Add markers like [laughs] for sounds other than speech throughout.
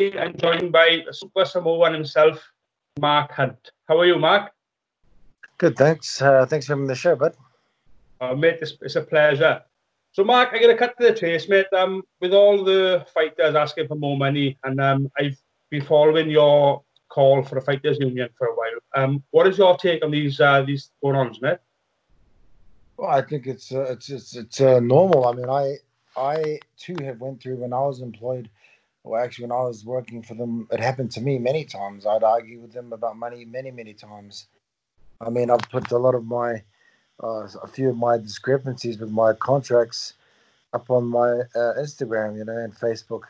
I'm joined by Super Samoan himself, Mark Hunt. How are you, Mark? Good, thanks. Uh, thanks for having the show, bud. Uh, mate, it's, it's a pleasure. So, Mark, I'm going to cut to the chase, mate. Um, with all the fighters asking for more money, and um, I've been following your call for a fighters union for a while. Um, what is your take on these uh, these going-ons, mate? Well, I think it's uh, it's it's, it's uh, normal. I mean, I I too have went through when I was employed well, actually, when I was working for them, it happened to me many times. I'd argue with them about money many, many times. I mean, I've put a lot of my, uh, a few of my discrepancies with my contracts up on my uh, Instagram, you know, and Facebook.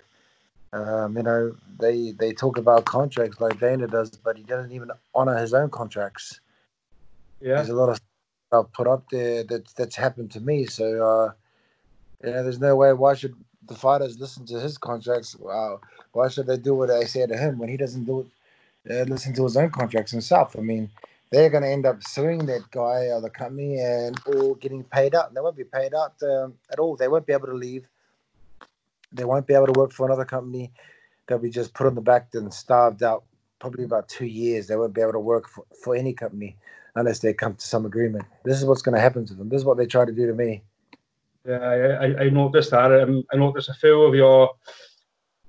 Um, you know, they they talk about contracts like Dana does, but he doesn't even honor his own contracts. Yeah, there's a lot of stuff put up there that that's happened to me. So, uh, you know, there's no way. Why should the fighters listen to his contracts, wow, why should they do what I say to him when he doesn't do it? Uh, listen to his own contracts himself. I mean, they're going to end up suing that guy or the company and all getting paid out. They won't be paid out um, at all. They won't be able to leave. They won't be able to work for another company. They'll be just put on the back and starved out probably about two years. They won't be able to work for, for any company unless they come to some agreement. This is what's going to happen to them. This is what they try to do to me. Yeah, I, I noticed that. Um, I noticed a few of your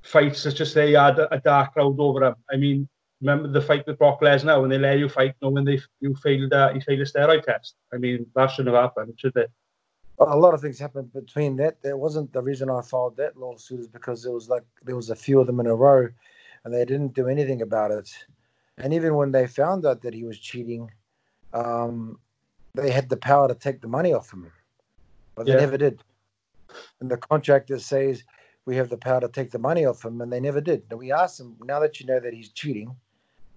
fights. It's just they had a dark cloud over them. I mean, remember the fight with Brock Lesnar when they let you fight, knowing they you failed uh, you failed a steroid test. I mean, that shouldn't have happened, should it? a lot of things happened between that. That wasn't the reason I filed that lawsuit. Is because there was like there was a few of them in a row, and they didn't do anything about it. And even when they found out that he was cheating, um, they had the power to take the money off him but they yeah. never did. And the contractor says we have the power to take the money off him, and they never did. And we asked them, now that you know that he's cheating,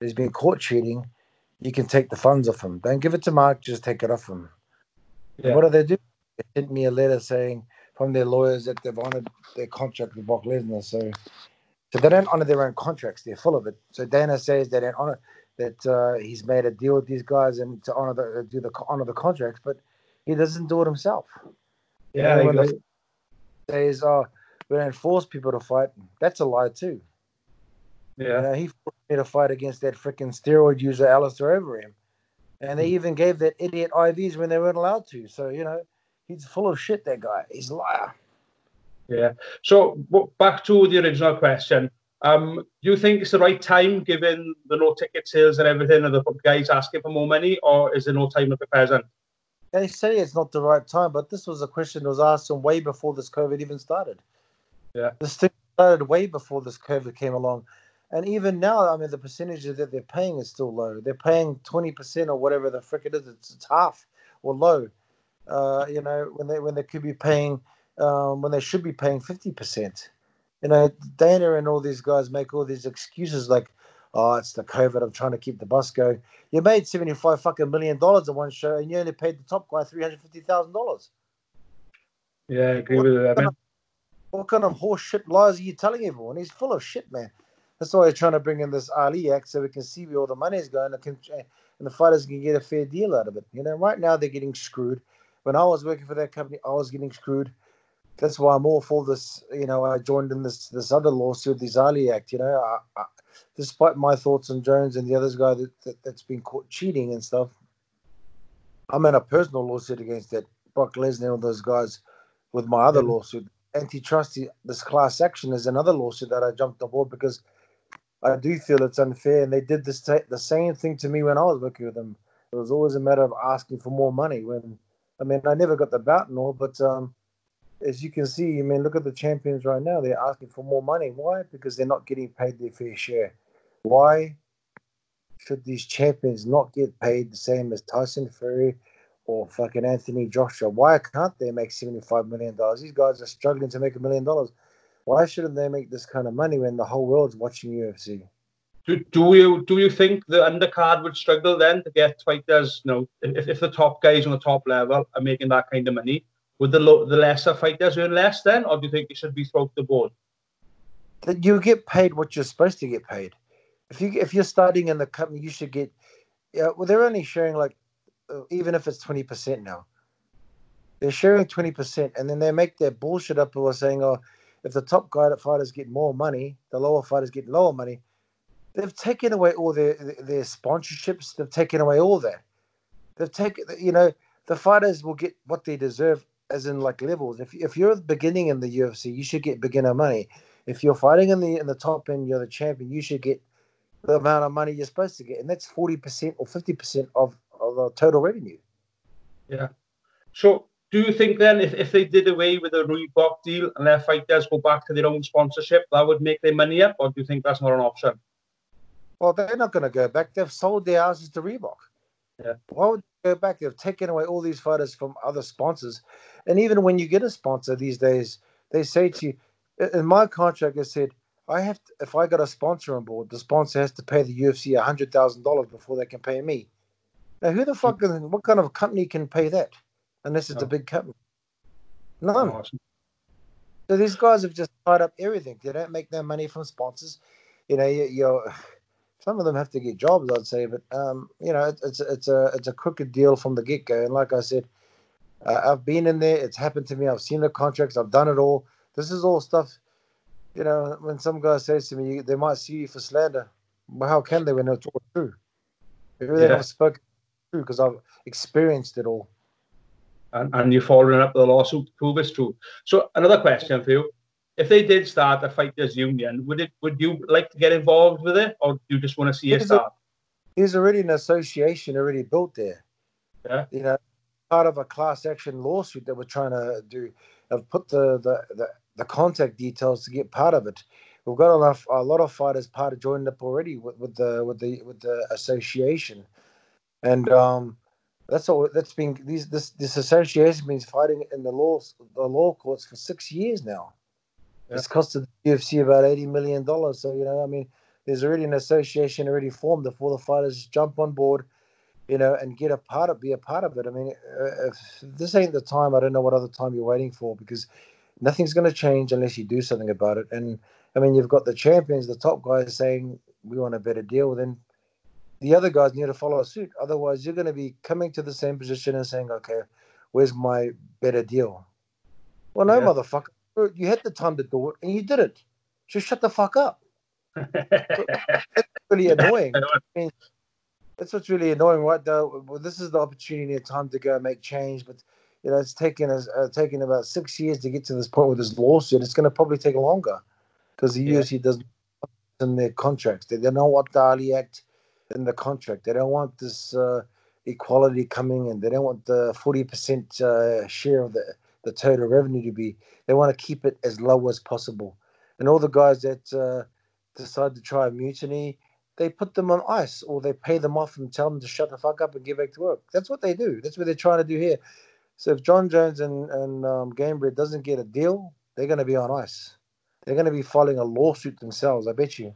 he's been caught cheating, you can take the funds off him. Don't give it to Mark, just take it off him. Yeah. What do they do? They sent me a letter saying from their lawyers that they've honored their contract with Brock Lesnar. So, so they don't honor their own contracts. They're full of it. So Dana says they don't honor that uh, he's made a deal with these guys and to honor the do the honor the contracts, but he doesn't do it himself. Yeah, when the says, "Oh, we don't force people to fight," that's a lie too. Yeah, you know, he forced me to fight against that freaking steroid user Alistair Overeem, and they hmm. even gave that idiot IVs when they weren't allowed to. So you know, he's full of shit. That guy, he's a liar. Yeah. So back to the original question. Um, do you think it's the right time, given the no ticket sales and everything, and the guys asking for more money, or is there no time at the present? They say it's not the right time, but this was a question that was asked them way before this COVID even started. Yeah. This thing started way before this COVID came along. And even now, I mean, the percentage that they're paying is still low. They're paying 20% or whatever the frick it is. It's, it's half or low. Uh, you know, when they when they could be paying, um, when they should be paying 50%. You know, Dana and all these guys make all these excuses like, oh, it's the COVID. I'm trying to keep the bus going. You made 75 fucking million dollars in one show and you only paid the top guy $350,000. Yeah, I agree what with that, man. Of, what kind of horse shit lies are you telling everyone? He's full of shit, man. That's why they're trying to bring in this Ali Act so we can see where all the money is going and, can, and the fighters can get a fair deal out of it. You know, right now they're getting screwed. When I was working for that company, I was getting screwed. That's why I'm all for this. You know, I joined in this this other lawsuit, this Ali Act. You know, I, I, despite my thoughts on Jones and the other guy that, that, has been caught cheating and stuff, I'm in a personal lawsuit against that Brock Lesnar and those guys with my other yeah. lawsuit. Antitrust, this class action is another lawsuit that I jumped aboard because I do feel it's unfair. And they did this t- the same thing to me when I was working with them. It was always a matter of asking for more money. When I mean, I never got the bout and all, but um, as you can see, I mean, look at the champions right now. They're asking for more money. Why? Because they're not getting paid their fair share. Why should these champions not get paid the same as Tyson Fury or fucking Anthony Joshua? Why can't they make $75 million? These guys are struggling to make a million dollars. Why shouldn't they make this kind of money when the whole world's watching UFC? Do, do you do you think the undercard would struggle then to get fighters? You know, if, if the top guys on the top level are making that kind of money, would the lo- the lesser fighters earn less then, or do you think it should be throughout the board? That you get paid what you're supposed to get paid if you if you're starting in the company, you should get. Yeah, well, they're only sharing like, uh, even if it's twenty percent now. They're sharing twenty percent, and then they make their bullshit up. Are saying, "Oh, if the top guy fighters get more money, the lower fighters get lower money. They've taken away all their their sponsorships. They've taken away all that. They've taken, you know, the fighters will get what they deserve, as in like levels. If if you're beginning in the UFC, you should get beginner money. If you're fighting in the in the top end, you're the champion. You should get the amount of money you're supposed to get, and that's forty percent or fifty percent of, of the total revenue. Yeah. So do you think then if, if they did away with the Reebok deal and their fighters go back to their own sponsorship, that would make their money up, or do you think that's not an option? Well, they're not going to go back. They've sold their houses to Reebok. Yeah. Why would they go back? They've taken away all these fighters from other sponsors. And even when you get a sponsor these days, they say to you, in my contract, I said, I have to, if I got a sponsor on board, the sponsor has to pay the UFC hundred thousand dollars before they can pay me. Now, who the fuck? Is what kind of company can pay that? unless it's oh. a big company. None. Awesome. So these guys have just tied up everything. They don't make their money from sponsors. You know, you, some of them have to get jobs, I'd say, but um, you know, it, it's it's a it's a crooked deal from the get go. And like I said, uh, I've been in there. It's happened to me. I've seen the contracts. I've done it all. This is all stuff. You know, when some guy says to me, they might sue you for slander. But how can they when it's all true? Everything yeah. I've spoken true because I've experienced it all and, and you're following up the lawsuit to prove it's true. So another question for you. If they did start a fighters union, would it would you like to get involved with it or do you just want to see it start? there's already an association already built there. Yeah. You know, part of a class action lawsuit that we're trying to do. I've put the the, the, the contact details to get part of it. We've got enough a lot of fighters part of joined up already with, with the with the with the association. And um that's all. That's been these this this association been fighting in the law the law courts for six years now. Yeah. It's costed the UFC about eighty million dollars. So you know, I mean, there's already an association already formed before the fighters jump on board, you know, and get a part of be a part of it. I mean, uh, if this ain't the time, I don't know what other time you're waiting for because nothing's going to change unless you do something about it. And I mean, you've got the champions, the top guys saying we want a better deal. Then the other guys need to follow suit. Otherwise, you're going to be coming to the same position and saying, okay, where's my better deal? Well, no, yeah. motherfucker. You had the time to do it and you did it. Just shut the fuck up. [laughs] It's really annoying. I mean, that's what's really annoying, right? Though, well, this is the opportunity and time to go and make change, but you know, it's taken us uh, taken about six years to get to this point with this lawsuit. It's going to probably take longer because the yeah. UFC doesn't in their contracts. They, know what the Ali Act in the contract. They don't want this uh, equality coming in. They don't want the 40% uh, share of the, the total revenue to be. They want to keep it as low as possible. And all the guys that uh, decide to try a mutiny, they put them on ice or they pay them off and tell them to shut the fuck up and get back to work. That's what they do. That's what they're trying to do here. So if Jon Jones and, and um, doesn't get a deal, they're going to be on ice. They're going to be filing a lawsuit themselves, I bet you.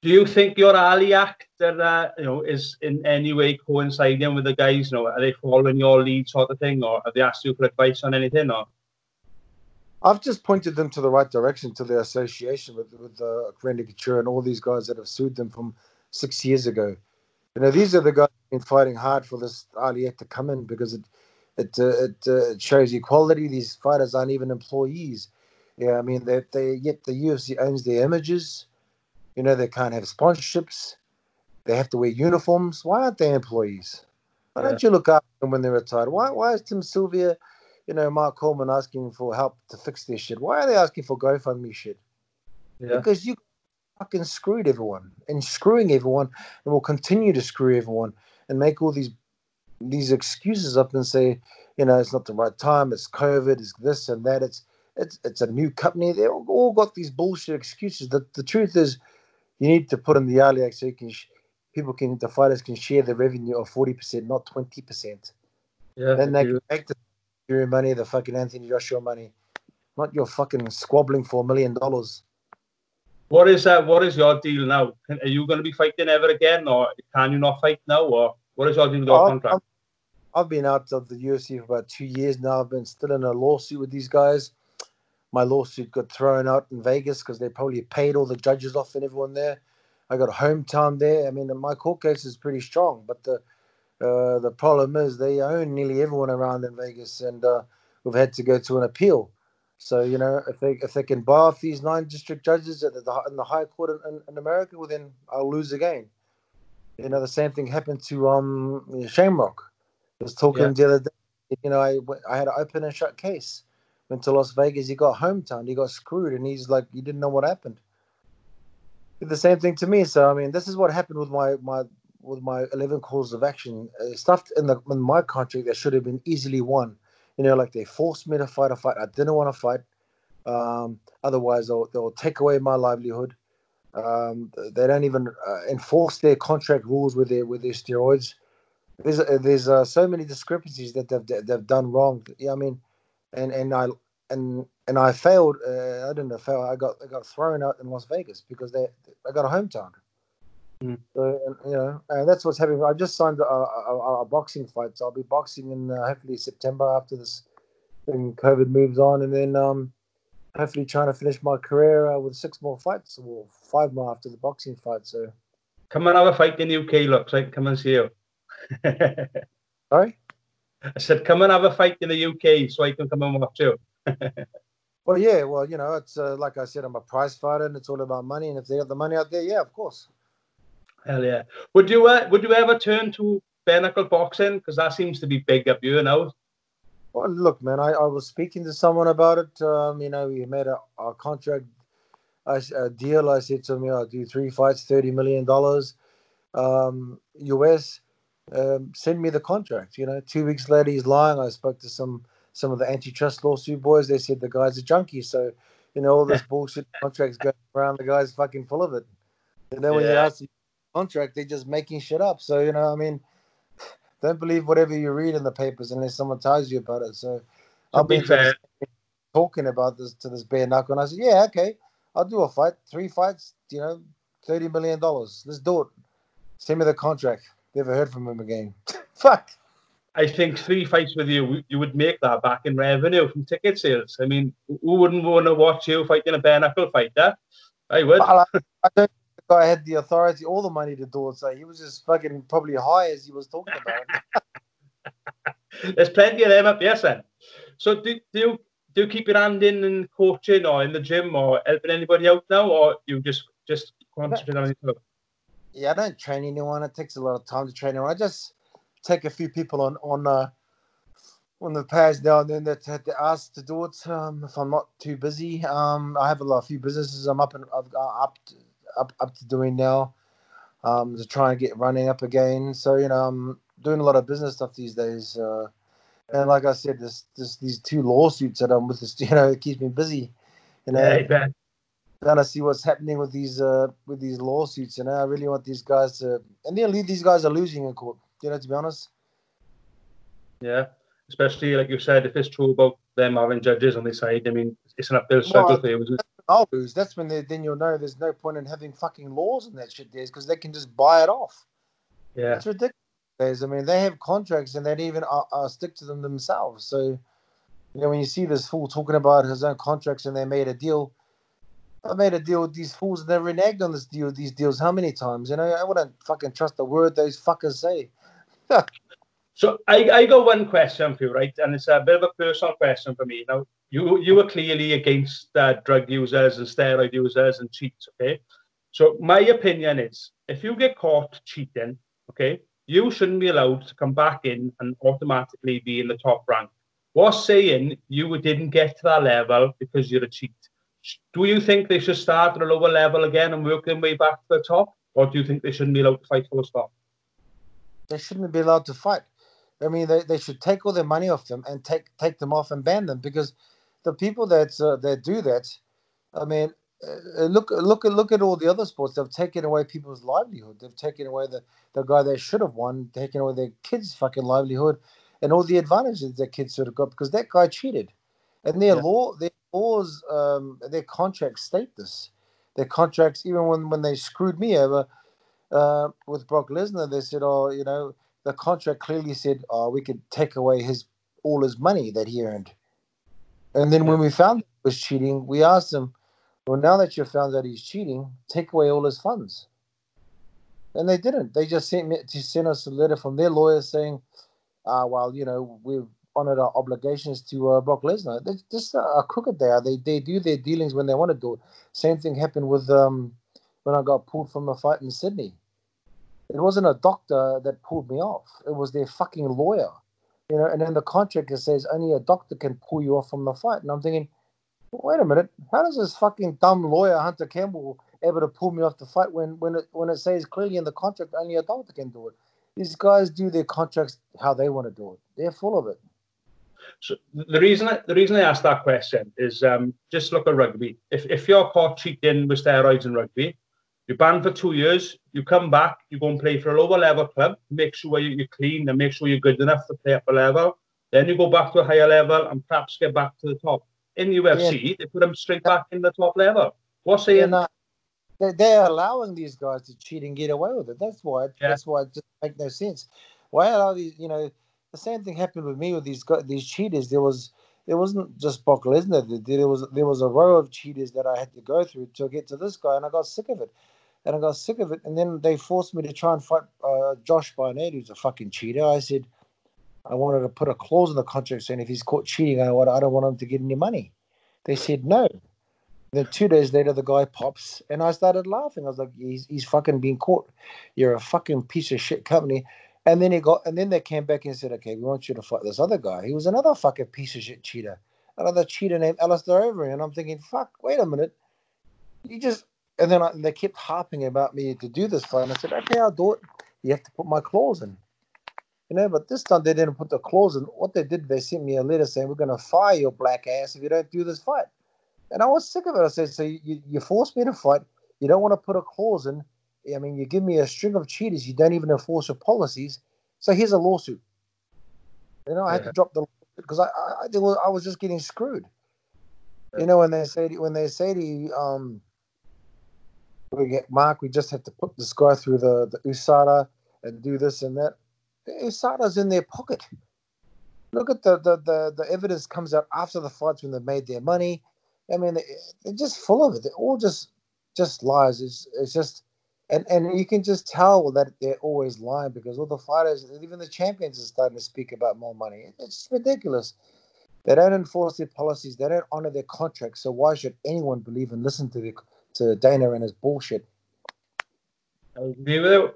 Do you think your Ali Act that uh, you know is in any way coinciding with the guys? You know, are they following your lead sort of thing, or have they asked you for advice on anything? Or I've just pointed them to the right direction to their association with with uh, Randy Couture and all these guys that have sued them from six years ago. You know, these are the guys who've been fighting hard for this Ali Act to come in because it it uh, it, uh, it shows equality. These fighters aren't even employees. Yeah, I mean, they, they yet the UFC owns their images you know, they can't have sponsorships. They have to wear uniforms. Why aren't they employees? Why don't you look after them when they're retired? Why, why is Tim Sylvia, you know, Mark Coleman asking for help to fix their shit? Why are they asking for GoFundMe shit? Yeah. Because you fucking screwed everyone and screwing everyone and will continue to screw everyone and make all these these excuses up and say, you know, it's not the right time, it's COVID, it's this and that, it's it's it's a new company. They all, all got these bullshit excuses. The the truth is you need to put in the early so you can sh- people can the fighters can share the revenue of forty percent, not twenty percent. Yeah, then they can make the your money, the fucking Anthony Joshua money, not your fucking squabbling for a million dollars. What is that? What is your deal now? Are you going to be fighting ever again, or can you not fight now, or what is your deal with your oh, contract? i have been out of the UFC for about two years now. I've been still in a lawsuit with these guys my lawsuit got thrown out in Vegas because they probably paid all the judges off and everyone there. I got a hometown there. I mean, my court case is pretty strong, but the uh, the problem is they own nearly everyone around in Vegas, and uh, we've had to go to an appeal. So you know, if they if they can buy off these nine district judges at the, in the High Court in, in America, well then I'll lose again. You know, the same thing happened to um Shamrock. I was talking yeah. the other day. You know, I I had an open and shut case. Went to Las Vegas. He got hometown. He got screwed, and he's like, he didn't know what happened. Did the same thing to me. So I mean, this is what happened with my my with my eleven calls of action. Uh, stuff in the in my contract that should have been easily won you know, like they forced me to fight a fight I didn't want to fight. Um, otherwise, they'll, they'll take away my livelihood. Um, they don't even uh, enforce their contract rules with their with their steroids. There's uh, there's uh, so many discrepancies that they've they've done wrong. Yeah, I mean, and and I and and I failed. Uh, I didn't fail. I got I got thrown out in Las Vegas because they I got a hometown. Mm. So, and, you know, and that's what's happening. I just signed a, a, a boxing fight, so I'll be boxing in uh, hopefully September after this thing COVID moves on, and then um, hopefully trying to finish my career uh, with six more fights or five more after the boxing fight. So, come and have a fight in the UK. Looks like come and see you. [laughs] Sorry. I said, come and have a fight in the UK so I can come and watch you. [laughs] well, yeah, well, you know, it's uh, like I said, I'm a prize fighter, and it's all about money. And if they have the money out there, yeah, of course. Hell yeah! Would you uh, would you ever turn to bare knuckle boxing because that seems to be big up you now? Well, look, man, I, I was speaking to someone about it. Um, you know, we made a, a contract a, a deal. I said to him, I'll do three fights, thirty million dollars, um, US. Um, send me the contract. You know, two weeks later, he's lying. I spoke to some some of the antitrust lawsuit boys. They said the guy's a junkie. So, you know, all this [laughs] bullshit contracts going around. The guy's fucking full of it. And then when yeah. you ask the contract, they're just making shit up. So you know, I mean, [sighs] don't believe whatever you read in the papers unless someone tells you about it. So I've been talking about this to this bare knuckle, and I said, yeah, okay, I'll do a fight, three fights, you know, thirty million dollars. Let's do it. Send me the contract. Never heard from him again. [laughs] Fuck. I think three fights with you, you would make that back in revenue from ticket sales. I mean, who wouldn't want to watch you fight in a bare knuckle fight? There, I would. Well, I, I, don't guy had the authority, all the money to do it. So he was just fucking probably high as he was talking about. [laughs] There's plenty of them up there, son. So do, do you do you keep your hand in in coaching or in the gym or helping anybody out now, or you just just concentrate on yourself? Yeah, I don't train anyone. It takes a lot of time to train anyone. I just take a few people on on uh, on the pads now and then that to ask to do it. Um, if I'm not too busy, um, I have a lot, a few businesses I'm up and I've got up up up to doing now um, to try and get running up again. So you know, I'm doing a lot of business stuff these days. Uh, and like I said, this, this these two lawsuits that I'm with, this, [laughs] you know, it keeps me busy. You know, yeah, trying to see what's happening with these uh, with these lawsuits. You know, I really want these guys to, and then these guys are losing in court. You know, to be honest. Yeah, especially like you said, if it's true about them having judges on their side, I mean, it's an uphill struggle well, for you. I'll lose. That's when then you'll know there's no point in having fucking laws and that shit, because they can just buy it off. Yeah, it's ridiculous. I mean, they have contracts and they don't even uh, uh, stick to them themselves. So, you know, when you see this fool talking about his own contracts and they made a deal, I made a deal with these fools and they reneged on this deal, these deals how many times? You know, I wouldn't fucking trust a word those fuckers say. [laughs] so I, I got one question for you, right? And it's a bit of a personal question for me. Now, you you were clearly against uh, drug users and steroid users and cheats. Okay, so my opinion is if you get caught cheating, okay, you shouldn't be allowed to come back in and automatically be in the top rank. Was saying you didn't get to that level because you're a cheat. Do you think they should start at a lower level again and work their way back to the top, or do you think they shouldn't be allowed to fight full stop? They shouldn't be allowed to fight. I mean, they, they should take all their money off them and take take them off and ban them because the people that uh, that do that, I mean, uh, look look look at all the other sports. They've taken away people's livelihood. They've taken away the the guy they should have won, taken away their kids' fucking livelihood, and all the advantages their kids should have got because that guy cheated. And their yeah. law, their laws, um, their contracts state this. Their contracts, even when when they screwed me over uh, with Brock Lesnar, they said, "Oh, you know." The contract clearly said, "Oh, we could take away his all his money that he earned." And then when we found he was cheating, we asked him, well, now that you found that he's cheating, take away all his funds. And they didn't. They just sent me to send us a letter from their lawyer saying, uh, well, you know, we've honored our obligations to uh, Brock Lesnar. They're just a crooked they are. They they do their dealings when they want to do it. Same thing happened with um, when I got pulled from a fight in Sydney. It wasn't a doctor that pulled me off. It was their fucking lawyer. You know, and then the contract says only a doctor can pull you off from the fight. And I'm thinking, wait a minute, how does this fucking dumb lawyer Hunter Campbell able to pull me off the fight when when it when it says clearly in the contract only a doctor can do it? These guys do their contracts how they want to do it. They're full of it. So the reason I, the reason I asked that question is um, just look at rugby. If if you're caught cheating with steroids in rugby, you're banned for two years. You come back, you go and play for a lower level club, make sure you're clean and make sure you're good enough to play up a level. Then you go back to a higher level and perhaps get back to the top. In the UFC, yeah. they put them straight back in the top level. What's saying? Yeah, no, they're allowing these guys to cheat and get away with it. That's why. Yeah. That's why it just make no sense. Why allow these? You know, the same thing happened with me with these these cheaters. There was it wasn't just Brock Lesnar. There was there was a row of cheaters that I had to go through to get to this guy, and I got sick of it and I got sick of it. And then they forced me to try and fight uh, Josh Barnett, who's a fucking cheater. I said I wanted to put a clause in the contract saying if he's caught cheating, I, don't want him to get any money. They said no. Then two days later, the guy pops, and I started laughing. I was like, "He's he's fucking being caught. You're a fucking piece of shit company." And then he got, and then they came back and said, "Okay, we want you to fight this other guy. He was another fucking piece of shit cheater, another cheater named Alistair Overeem." And I'm thinking, "Fuck, wait a minute. You just and then I, they kept harping about me to do this fight. And I said, okay, I'll do it. You have to put my clause in. You know, but this time they didn't put the clause in. What they did, they sent me a letter saying, we're going to fire your black ass if you don't do this fight. And I was sick of it. I said, so you, you me to fight. You don't want to put a clause in. I mean, you give me a string of cheaters. You don't even enforce your policies. So here's a lawsuit. You know, I had to drop the because I, I, I was just getting screwed. You know, when they say when they say to you, um, we get Mark, we just have to put this guy through the, the USADA and do this and that. USADA's in their pocket. Look at the, the, the, the evidence comes out after the fights when they made their money. I mean, they, are just full of it. They're all just just lies. It's, it's just, and, and you can just tell that they're always lying because all the fighters, even the champions, are starting to speak about more money. It's ridiculous. They don't enforce their policies. They don't honor their contracts. So why should anyone believe and listen to their to Dana and his bullshit. I agree with you.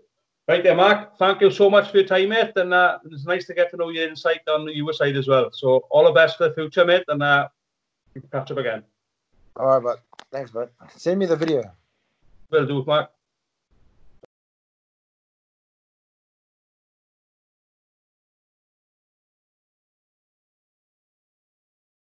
Right there, Mark. Thank you so much for your time, mate. And uh, it's nice to get to know your insight on your side as well. So all the best for the future, mate. And uh, catch up again. All right, but thanks, bud. Send me the video. Will do, Mark.